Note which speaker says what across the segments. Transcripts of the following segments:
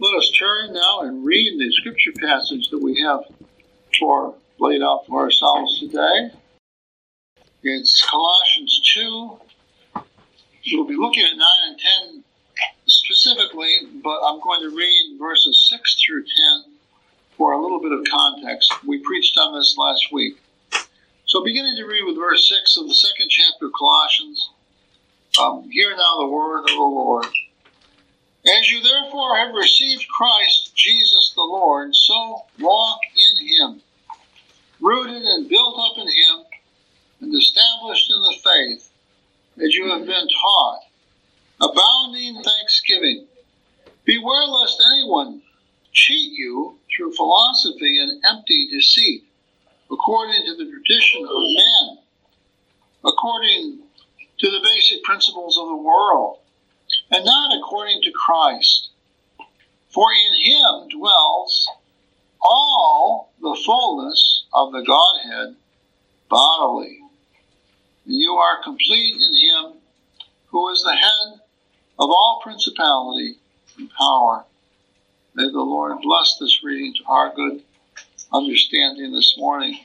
Speaker 1: Let us turn now and read the scripture passage that we have for laid out for ourselves today. It's Colossians 2. We'll be looking at 9 and 10 specifically, but I'm going to read verses 6 through 10 for a little bit of context. We preached on this last week. So, beginning to read with verse 6 of the second chapter of Colossians, um, hear now the word of the Lord. As you therefore have received Christ Jesus the Lord, so walk in him, rooted and built up in him, and established in the faith as you have been taught, abounding in thanksgiving. Beware lest anyone cheat you through philosophy and empty deceit, according to the tradition of men, according to the basic principles of the world, and not according to Christ. For in him dwells all the fullness of the Godhead bodily. You are complete in him who is the head of all principality and power. May the Lord bless this reading to our good understanding this morning.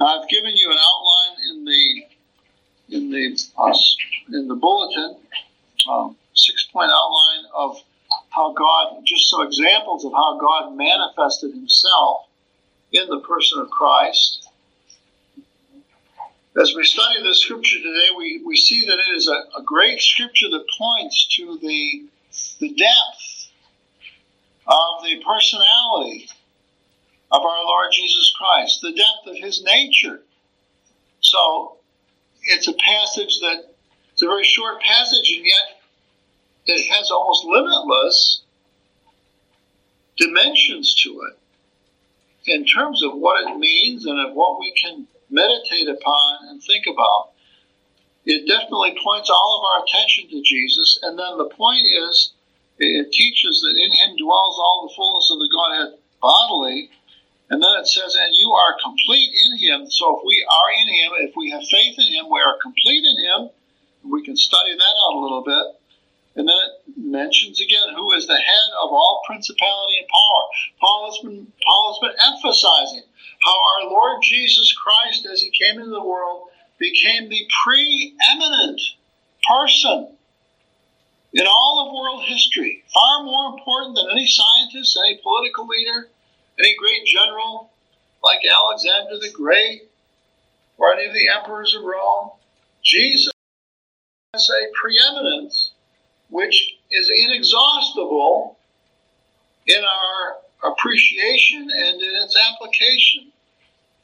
Speaker 1: Now, I've given you an outline in the in the uh, in the bulletin, um, six point outline of how God, just some examples of how God manifested Himself in the person of Christ. As we study the scripture today, we, we see that it is a, a great scripture that points to the, the depth of the personality of our Lord Jesus Christ, the depth of his nature. So it's a passage that it's a very short passage, and yet it has almost limitless dimensions to it in terms of what it means and of what we can meditate upon and think about. It definitely points all of our attention to Jesus, and then the point is it teaches that in him dwells all the fullness of the Godhead bodily, and then it says, and you are complete in him. So if we are in him, if we have faith in him, we are complete in him. We can study that out a little bit. And then it mentions again who is the head of all principality and power. Paul has been, Paul has been emphasizing how our Lord Jesus Christ, as he came into the world, became the preeminent person in all of world history, far more important than any scientist, any political leader, any great general like Alexander the Great, or any of the emperors of Rome. Jesus has a preeminence which is inexhaustible in our appreciation and in its application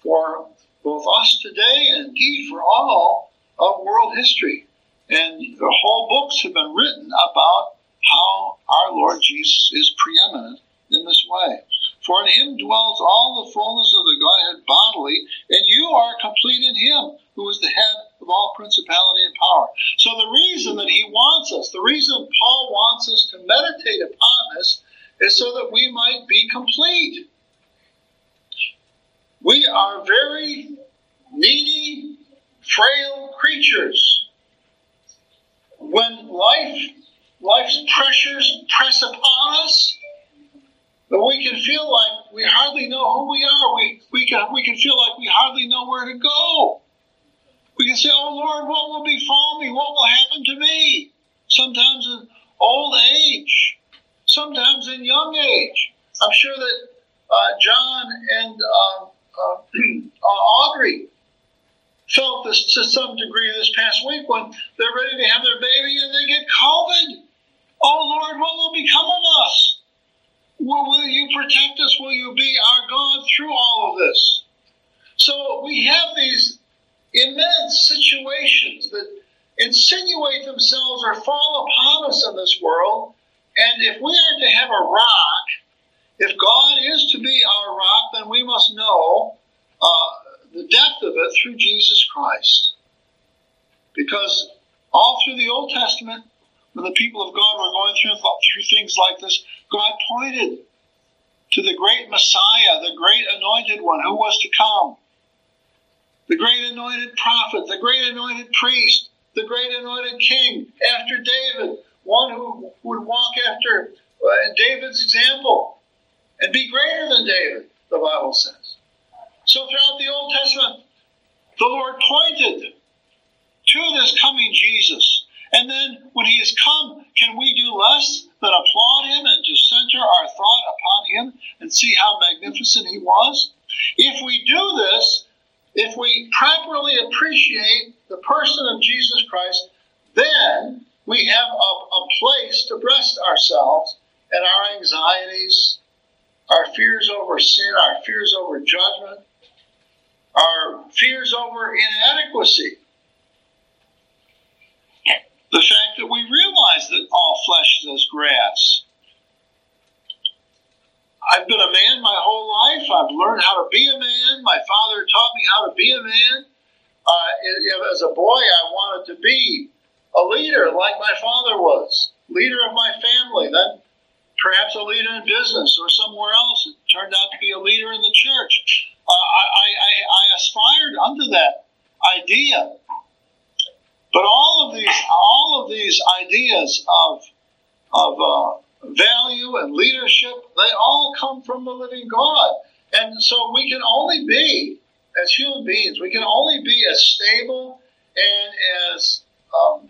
Speaker 1: for both us today and indeed for all of world history. And the whole books have been written about how our Lord Jesus is preeminent in this way. For in him dwells all the fullness of the Godhead bodily, and you are complete in him, who is the head of all principality and power. So the reason that he wants us, the reason Paul wants us to meditate upon this, is so that we might be complete. We are very needy, frail creatures. When life, life's pressures press upon us, but we can feel like we hardly know who we are. We, we, can, we can feel like we hardly know where to go. We can say, Oh Lord, what will befall me? What will happen to me? Sometimes in old age, sometimes in young age. I'm sure that uh, John and uh, uh, Audrey felt this to some degree this past week when they're ready to have their baby and they get COVID. Oh Lord, what will become of us? Will, will you protect us? Will you be our God through all of this? So we have these immense situations that insinuate themselves or fall upon us in this world. And if we are to have a rock, if God is to be our rock, then we must know uh, the depth of it through Jesus Christ. Because all through the Old Testament, when the people of God were going through, through things like this, God pointed to the great Messiah, the great anointed one who was to come, the great anointed prophet, the great anointed priest, the great anointed king after David, one who would walk after uh, David's example and be greater than David, the Bible says. So throughout the Old Testament, the Lord pointed to this coming Jesus. And then when he has come, can we do less than applaud him and to center our thought upon him and see how magnificent he was? If we do this, if we properly appreciate the person of Jesus Christ, then we have a, a place to rest ourselves and our anxieties, our fears over sin, our fears over judgment, our fears over inadequacy. The fact that we realize that all flesh is as grass. I've been a man my whole life. I've learned how to be a man. My father taught me how to be a man. Uh, as a boy, I wanted to be a leader like my father was, leader of my family, then perhaps a leader in business or somewhere else. It turned out to be a leader in the church. Uh, I, I, I aspired unto that idea. But all of these, all of these ideas of, of uh, value and leadership, they all come from the living God. And so we can only be, as human beings, we can only be as stable and as um,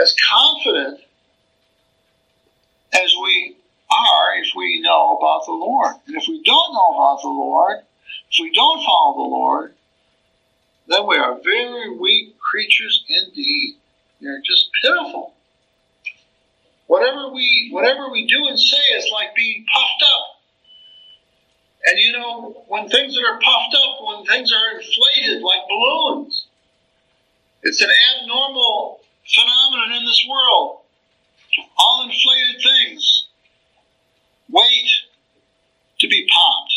Speaker 1: as confident as we are if we know about the Lord. And if we don't know about the Lord, if we don't follow the Lord, then we are very weak creatures indeed. They're just pitiful. Whatever we whatever we do and say is like being puffed up. And you know, when things that are puffed up, when things are inflated like balloons, it's an abnormal phenomenon in this world. All inflated things wait to be popped.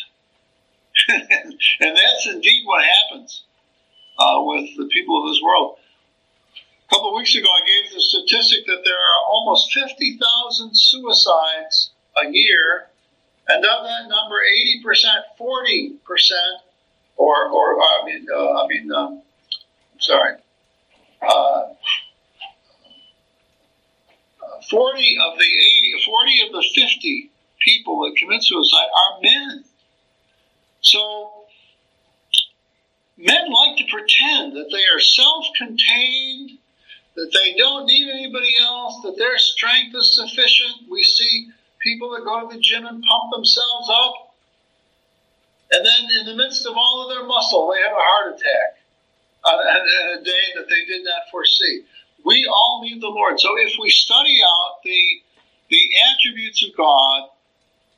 Speaker 1: and that's indeed what happens uh, with the people of this world. A couple of weeks ago, I gave the statistic that there are almost 50,000 suicides a year, and of that number, 80%, 40%, or, or I mean, uh, I mean, um, sorry, uh, 40 of the 80, 40 of the 50 people that commit suicide are men. So, men like to pretend that they are self contained, that they don't need anybody else, that their strength is sufficient. We see people that go to the gym and pump themselves up. And then, in the midst of all of their muscle, they have a heart attack on a day that they did not foresee. We all need the Lord. So if we study out the the attributes of God,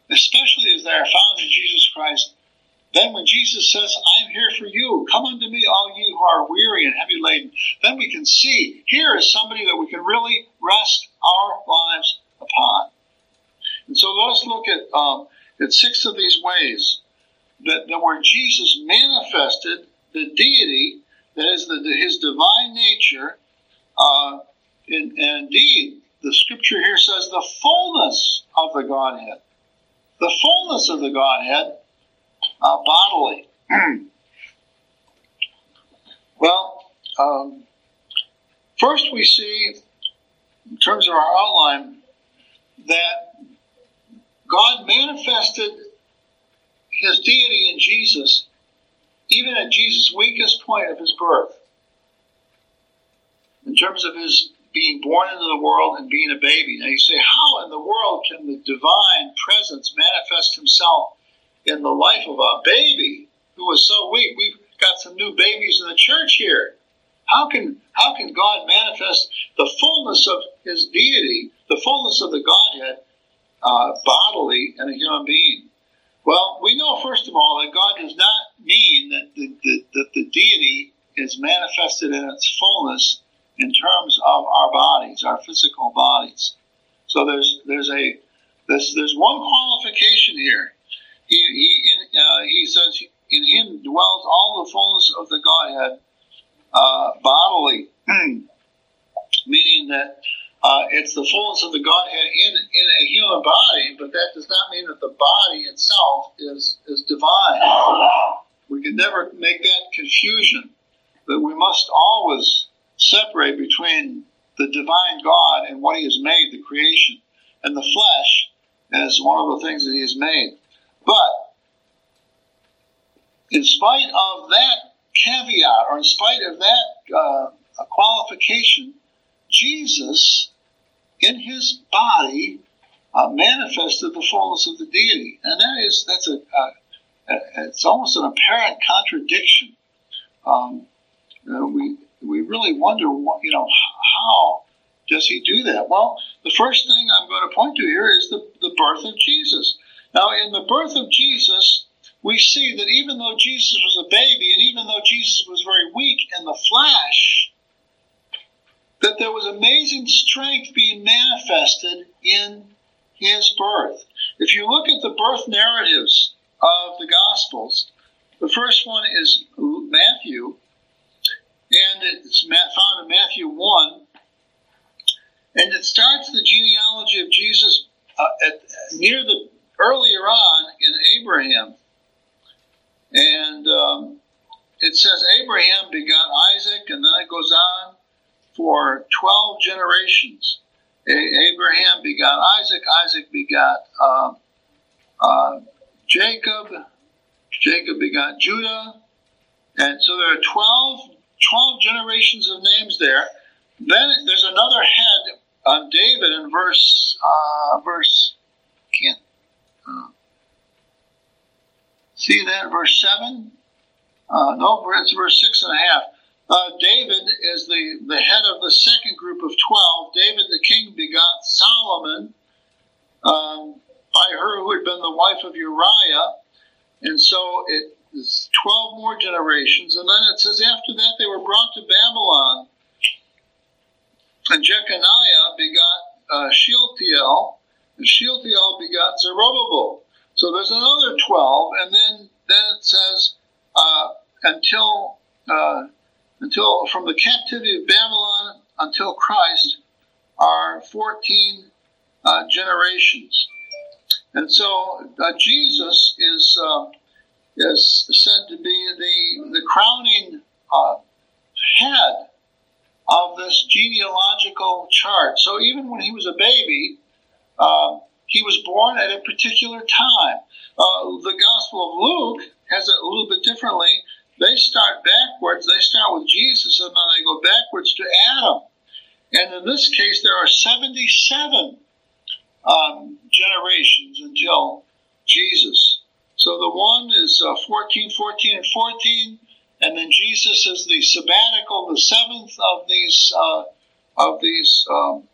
Speaker 1: especially as they are found in Jesus Christ, then when Jesus says, I'm here for you, come unto me, all ye who are weary and heavy laden, then we can see here is somebody that we can really rest our lives upon. And so let us look at, um, at six of these ways that, that where Jesus manifested the deity, that is the, his divine nature, uh, in, indeed, the scripture here says the fullness of the Godhead. The fullness of the Godhead uh, bodily. well, um, first we see, in terms of our outline, that God manifested his deity in Jesus even at Jesus' weakest point of his birth in terms of his being born into the world and being a baby. Now you say, how in the world can the divine presence manifest himself in the life of a baby who was so weak? We've got some new babies in the church here. How can how can God manifest the fullness of His deity, the fullness of the Godhead, uh, bodily in a human being? Well, we know first of all that God does not mean that the, the, that the deity is manifested in its fullness in terms of our bodies, our physical bodies. So there's there's a there's there's one qualification here. He he uh, he says in him dwells all the fullness of the Godhead uh, bodily, meaning that uh, it's the fullness of the Godhead in in a human body, but that does not mean that the body itself is is divine. We can never make that confusion. but we must always separate between the divine God and what He has made, the creation, and the flesh, as one of the things that he has made. But in spite of that caveat, or in spite of that uh, qualification, Jesus, in his body, uh, manifested the fullness of the deity, and that is that's a, a, a it's almost an apparent contradiction. Um, we we really wonder, what, you know, how does he do that? Well, the first thing I'm going to point to here is the, the birth of Jesus. Now, in the birth of Jesus, we see that even though Jesus was a baby, and even though Jesus was very weak in the flesh, that there was amazing strength being manifested in his birth. If you look at the birth narratives of the Gospels, the first one is Matthew, and it's found in Matthew 1. And it starts the genealogy of Jesus uh, at, near the earlier on in Abraham. And um, it says Abraham begot Isaac, and then it goes on for 12 generations. Abraham begot Isaac, Isaac begot uh, uh, Jacob, Jacob begot Judah. And so there are 12 12 generations of names there. Then there's another head on David in verse, uh, verse, see that, verse 7? Uh, no, it's verse 6 and a half. Uh, David is the, the head of the second group of 12. David the king begot Solomon um, by her who had been the wife of Uriah. And so it's 12 more generations. And then it says, after that, they were brought to Babylon. And Jeconiah begot uh, Shealtiel, Shealtiel begot Zerubbabel. So there's another 12. And then, then it says, uh, until, uh, until from the captivity of Babylon until Christ are 14 uh, generations. And so uh, Jesus is uh, is said to be the, the crowning uh, head of this genealogical chart. So even when he was a baby, uh, he was born at a particular time. Uh, the Gospel of Luke has it a little bit differently. They start backwards. They start with Jesus and then they go backwards to Adam. And in this case, there are 77 um, generations until Jesus. So the one is uh, 14, 14, and 14, and then Jesus is the sabbatical, the seventh of these uh, of these um,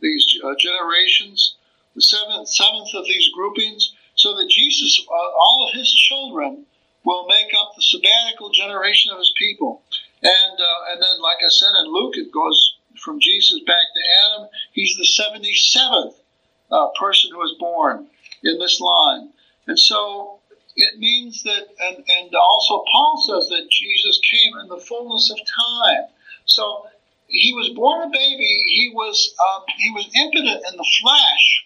Speaker 1: these uh, generations, the seventh seventh of these groupings, so that Jesus, uh, all of his children, will make up the sabbatical generation of his people. And uh, and then, like I said in Luke, it goes from Jesus back to Adam. He's the seventy seventh uh, person who was born in this line. And so it means that, and, and also Paul says that Jesus came in the fullness of time. So he was born a baby. He was um, he was impotent in the flesh,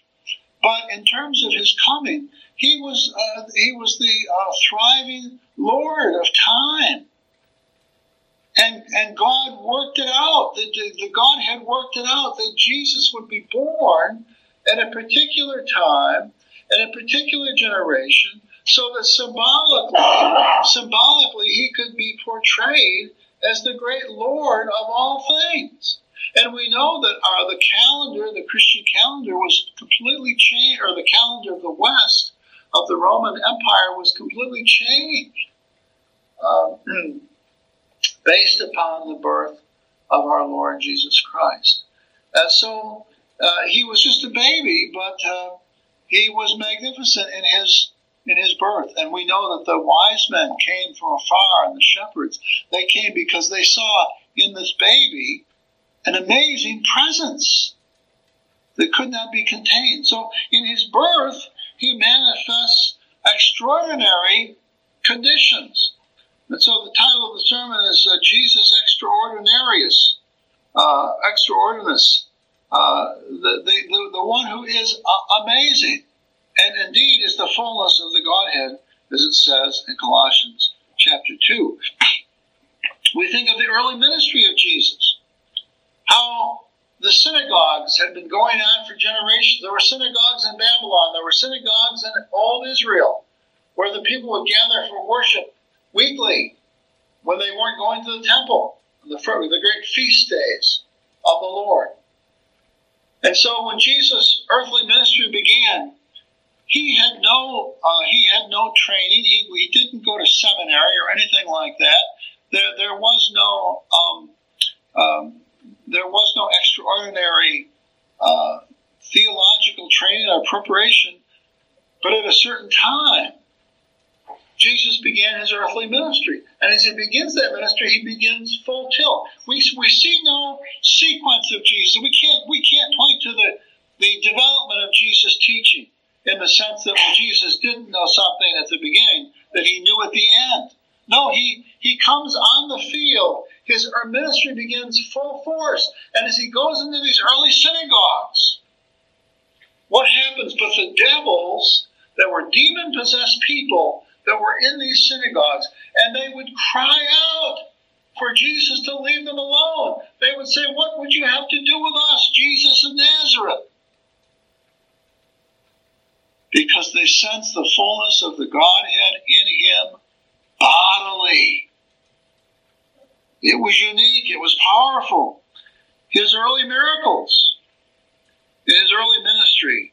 Speaker 1: but in terms of his coming, he was uh, he was the uh, thriving Lord of time. And and God worked it out. The, the, the worked it out that Jesus would be born at a particular time, at a particular generation, so that symbolically, symbolically, he could be portrayed as the great Lord of all things. And we know that uh, the calendar, the Christian calendar, was completely changed, or the calendar of the West of the Roman Empire was completely changed uh, based upon the birth of our Lord Jesus Christ. And so uh, he was just a baby, but uh, he was magnificent in his in his birth. And we know that the wise men came from afar, and the shepherds, they came because they saw in this baby an amazing presence that could not be contained. So in his birth, he manifests extraordinary conditions. And so the title of the sermon is uh, Jesus Extraordinarius, uh, uh, the, the, the, the, one who is uh, amazing and indeed is the fullness of the Godhead, as it says in Colossians chapter 2. We think of the early ministry of Jesus, how the synagogues had been going on for generations. There were synagogues in Babylon, there were synagogues in old Israel where the people would gather for worship weekly when they weren't going to the temple, the, the great feast days of the Lord. And so when Jesus' earthly ministry began, he had no uh, he had no training. He, he didn't go to seminary or anything like that. There there was no um, um, there was no extraordinary uh, theological training or preparation. But at a certain time, Jesus began his earthly ministry. And as he begins that ministry, he begins full tilt. We, we see no sequence of Jesus. We can't, we can't point to the, the development of Jesus' teaching in the sense that Jesus didn't know something at the beginning, that he knew at the end. No, he, he comes on the field. His ministry begins full force. And as he goes into these early synagogues, what happens? But the devils that were demon possessed people that were in these synagogues, and they would cry out for Jesus to leave them alone. They would say, What would you have to do with us, Jesus of Nazareth? Because they sensed the fullness of the Godhead in him bodily. It was unique, it was powerful. His early miracles, in his early ministry,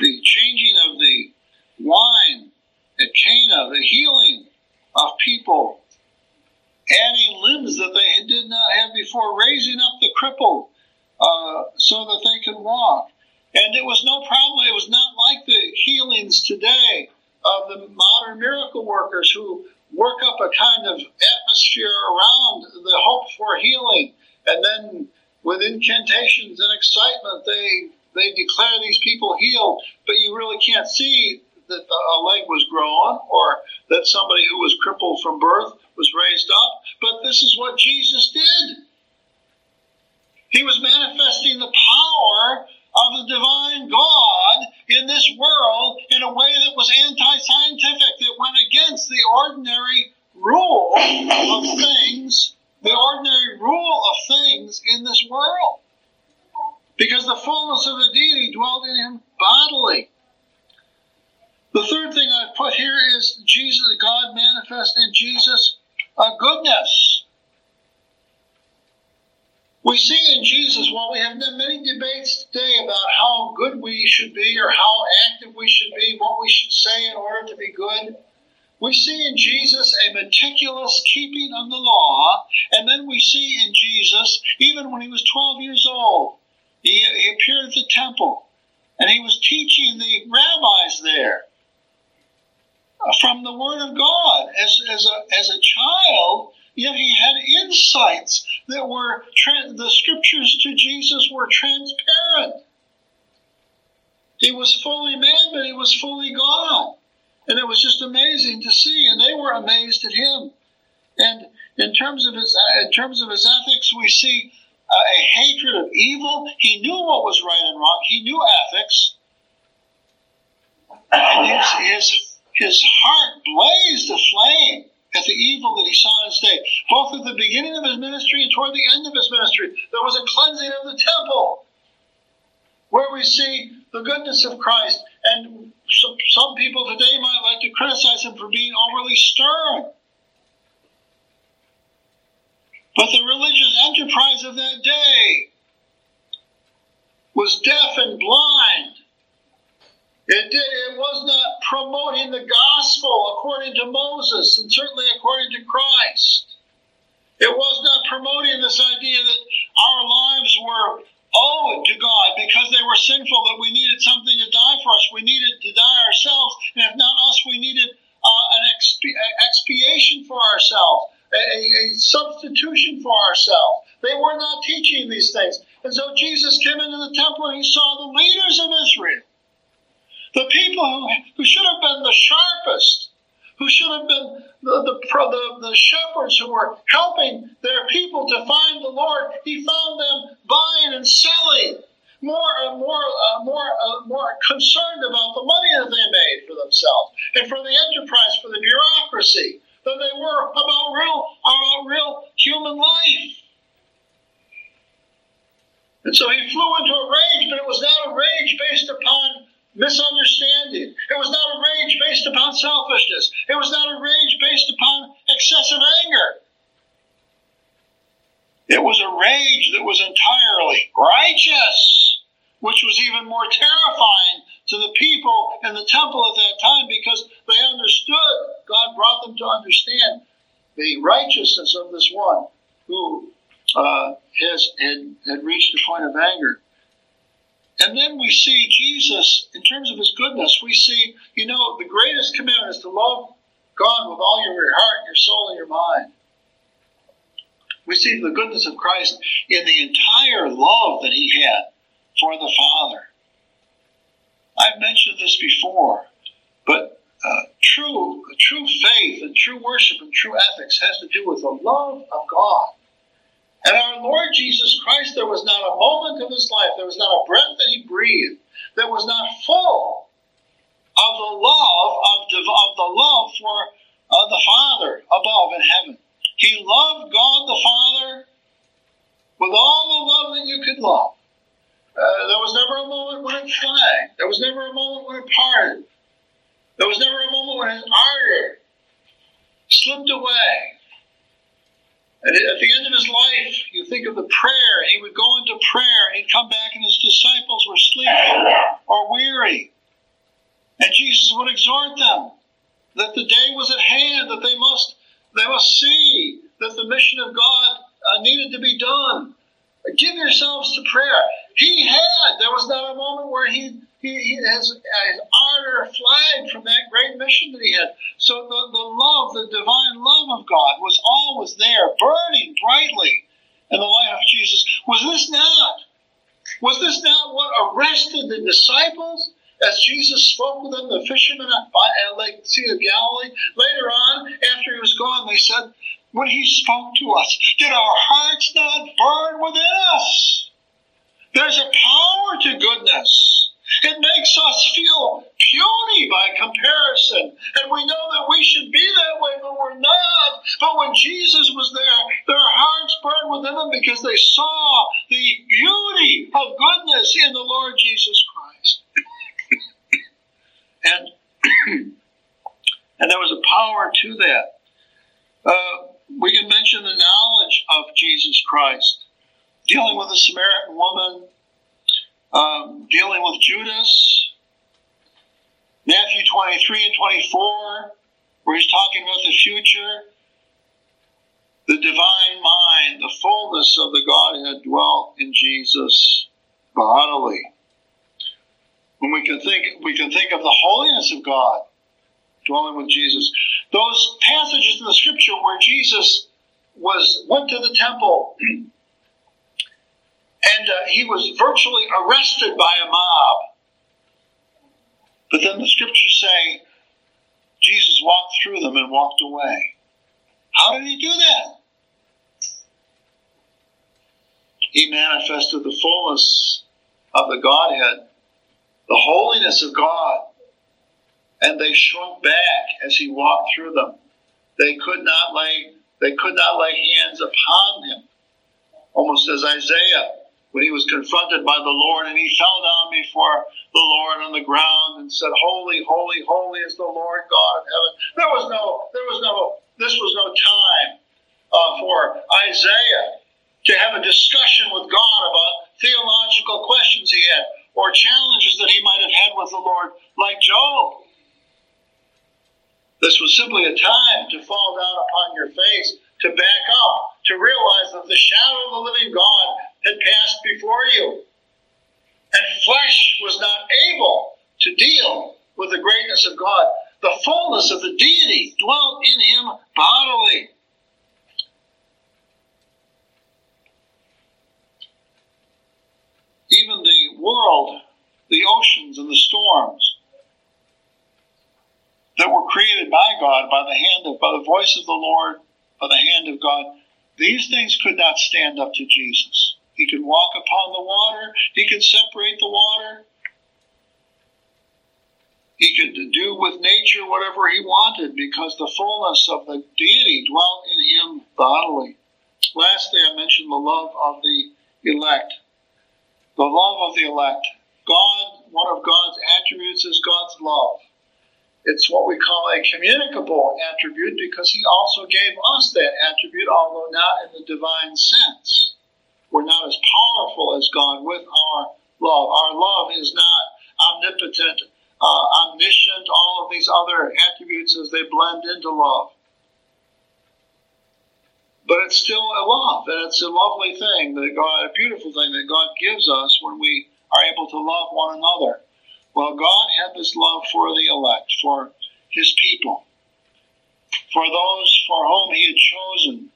Speaker 1: the changing of the wine at Cana, the healing of people, adding limbs that they did not have before, raising up the crippled uh, so that they could walk. And it was no problem. It was not like the healings today of the modern miracle workers who work up a kind of atmosphere around the hope for healing. And then with incantations and excitement, they, they declare these people healed, but you really can't see that a leg was grown or that somebody who was crippled from birth was raised up. But this is what Jesus did. He was manifesting the power of the divine God in this world in a way that was anti scientific, that went against the ordinary rule of things, the ordinary rule of things in this world. Because the fullness of the deity dwelt in him bodily. The third thing I've put here is Jesus, God manifest in Jesus goodness. We see in Jesus, while we have many debates today about how good we should be or how active we should be, what we should say in order to be good, we see in Jesus a meticulous keeping of the law, and then we see in Jesus, even when he was 12 years old, he, he appeared at the temple and he was teaching the rabbis there from the Word of God. As, as, a, as a child, yet he had insights that were, the scriptures to Jesus were transparent. He was fully man, but he was fully God. And it was just amazing to see, and they were amazed at him. And in terms of his, in terms of his ethics, we see uh, a hatred of evil. He knew what was right and wrong. He knew ethics. And his, his his heart blazed aflame at the evil that he saw in his day, both at the beginning of his ministry and toward the end of his ministry. There was a cleansing of the temple where we see the goodness of Christ. And some, people today might like to criticize him for being overly stern. But the religious enterprise of that day was deaf and blind it, did, it was not promoting the gospel according to Moses and certainly according to Christ. It was not promoting this idea that our lives were owed to God because they were sinful, that we needed something to die for us. We needed to die ourselves. And if not us, we needed uh, an expi- expiation for ourselves, a, a substitution for ourselves. They were not teaching these things. And so Jesus came into the temple and he saw the leaders of Israel the people who, who should have been the sharpest, who should have been the, the, the, the shepherds who were helping their people to find the Lord, he found them buying and selling more and more, uh, more, uh, more concerned about the money that they made for themselves and for the enterprise, for the bureaucracy, than they were about real, about real human life. And so he flew into a rage, but it was not a rage based upon misunderstanding. It was not a rage based upon selfishness. It was not a rage based upon excessive anger. It was a rage that was entirely righteous, which was even more terrifying to the people in the temple at that time because they understood, God brought them to understand the righteousness of this one who uh, has had, had reached a point of anger. And then we see Jesus, in terms of his goodness, we see, you know, the greatest commandment is to love God with all your heart, your soul, and your mind. We see the goodness of Christ in the entire love that he had for the Father. I've mentioned this before, but uh, true, true faith and true worship and true ethics has to do with the love of God. And our Lord Jesus Christ, there was not a moment of his life, there was not a breath that he breathed that was not full of the love of, of the love for uh, the Father above in heaven. He loved God the Father with all the love that you could love. Uh, there was never a moment when it flagged. There was never a moment when it parted. There was never a moment when his ardor slipped away. And at the end of his life, you think of the prayer. He would go into prayer and he'd come back and his disciples were sleeping or weary. And Jesus would exhort them that the day was at hand, that they must, they must see that the mission of God uh, needed to be done. Give yourselves to prayer. He had, there was not a moment where he, he, he has uh, his ardor flagged from that great mission that he had. So the, the love, the divine love of God was always there, burning brightly in the life of Jesus. Was this not? Was this not what arrested the disciples? as Jesus spoke with them, the fishermen at Lake Sea of Galilee. Later on, after he was gone, they said, when he spoke to us, did our hearts not burn within us? There's a power to goodness. It makes us feel puny by comparison. And we know that we should be that way, but we're not. But when Jesus was there, their hearts burned within them because they saw the beauty of goodness in the Lord Jesus Christ. and and there was a power to that. Uh, we can mention the knowledge of Jesus Christ, dealing with the Samaritan woman, um, dealing with Judas, Matthew 23 and 24, where he's talking about the future, the divine mind, the fullness of the Godhead dwelt in Jesus bodily. When we can think, we can think of the holiness of God dwelling with Jesus. Those passages in the scripture where Jesus was went to the temple and uh, he was virtually arrested by a mob. But then the scriptures say Jesus walked through them and walked away. How did he do that? He manifested the fullness of the Godhead, the holiness of God and they shrunk back as he walked through them. They could not lay they could not lay hands upon him. Almost as Isaiah, when he was confronted by the Lord and he fell down before the Lord on the ground and said, Holy, holy, holy is the Lord God of heaven. There was no, there was no, this was no time uh, for Isaiah to have a discussion with God about theological questions he had or challenges that he might have had with the Lord, like Job. This was simply a time to fall down upon your face, to back up, to realize that the shadow of the living God had passed before you. And flesh was not able to deal with the greatness of God. The fullness of the deity dwelt in him bodily. Even the world, the oceans, and the storms that were created by God, by the hand of, by the voice of the Lord, by the hand of God, these things could not stand up to Jesus. He could walk upon the water. He could separate the water. He could do with nature whatever he wanted because the fullness of the deity dwelt in him bodily. Lastly, I mentioned the love of the elect. The love of the elect. God, one of God's attributes is God's love. It's what we call a communicable attribute because He also gave us that attribute, although not in the divine sense. We're not as powerful as God with our love. Our love is not omnipotent, uh, omniscient, all of these other attributes as they blend into love. But it's still a love, and it's a lovely thing that God, a beautiful thing that God gives us when we are able to love one another. Well, God had this love for the elect, for his people, for those for whom he had chosen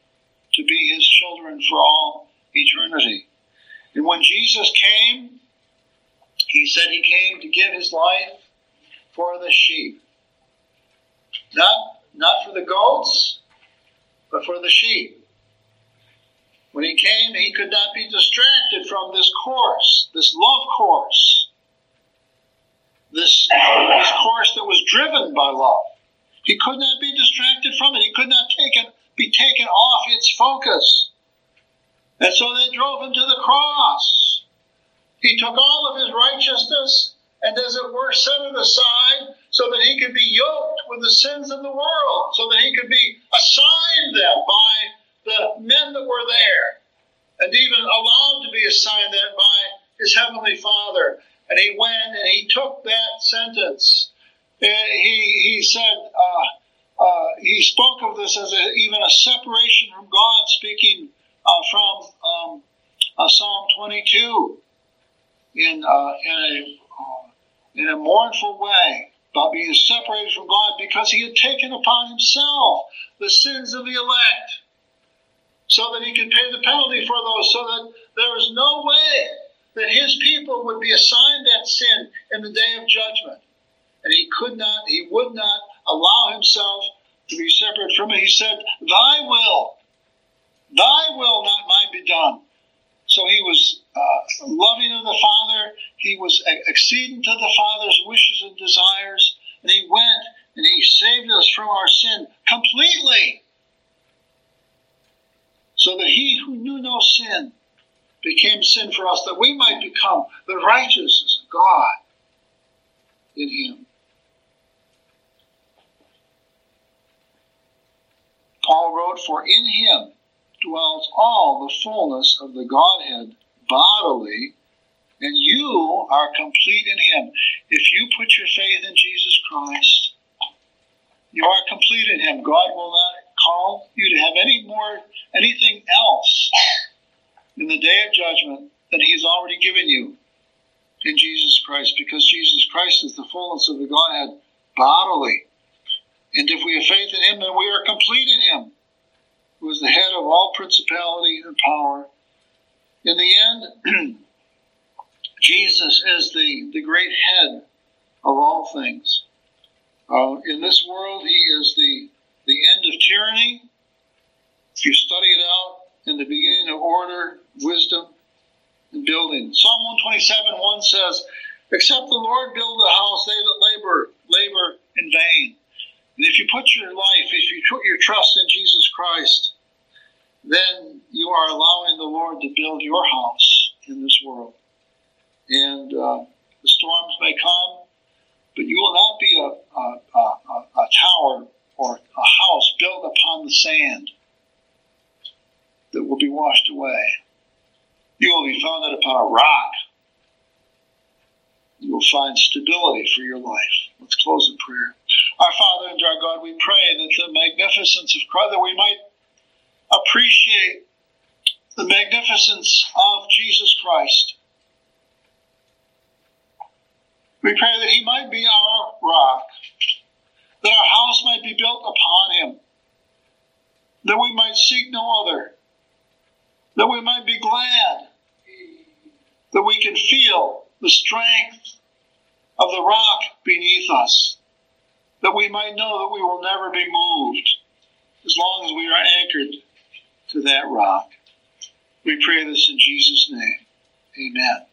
Speaker 1: to be his children for all eternity. And when Jesus came, he said he came to give his life for the sheep. Not, not for the goats, but for the sheep. When he came, he could not be distracted from this course, this love course, this, this course that was driven by love. He could not be distracted from it. He could not take it, be taken off its focus. And so they drove him to the cross. He took all of his righteousness and, as it were, set it aside so that he could be yoked with the sins of the world, so that he could be assigned them by the men that were there, and even allowed to be assigned that by his heavenly Father. And he went and he took that sentence. He, he said, uh, uh, he spoke of this as a, even a separation from God, speaking uh, from um, uh, Psalm 22 in, uh, in, a, uh, in a mournful way about being separated from God because he had taken upon himself the sins of the elect so that he could pay the penalty for those, so that there was no way that his people would be assigned that sin in the day of judgment. And he could not, he would not allow himself to be separate from it. He said, Thy will, thy will, not mine, be done. So he was uh, loving of the Father. He was acceding to the Father's wishes and desires. And he went and he saved us from our sin completely so that he who knew no sin became sin for us, that we might become the righteousness of God in him. Paul wrote, For in him dwells all the fullness of the Godhead bodily, and you are complete in him. If you put your faith in Jesus Christ, you are complete in him. God will not call you to have any more anything else in the day of judgment than He's already given you in Jesus Christ, because Jesus Christ is the fullness of the Godhead bodily. And if we have faith in Him, then we are complete in Him, who is the head of all principality and power. In the end, Jesus is the, the great head of all things. Uh, in this world, He is the the end of tyranny. If you study it out in the beginning of order, wisdom, and building. Psalm 127 1 says, Except the Lord build the house, they that labor, labor in vain. And if you put your life, if you put your trust in Jesus Christ, then you are allowing the Lord to build your house in this world. And uh, the storms may come, but you will not be a, a, a, a tower or a house built upon the sand that will be washed away. You will be founded upon a rock. You will find stability for your life. Let's close in prayer. Our Father and our God, we pray that the magnificence of Christ, that we might appreciate the magnificence of Jesus Christ. We pray that He might be our rock, that our house might be built upon him, that we might seek no other, that we might be glad, that we can feel the strength of the rock beneath us, that we might know that we will never be moved as long as we are anchored to that rock. We pray this in Jesus' name. Amen.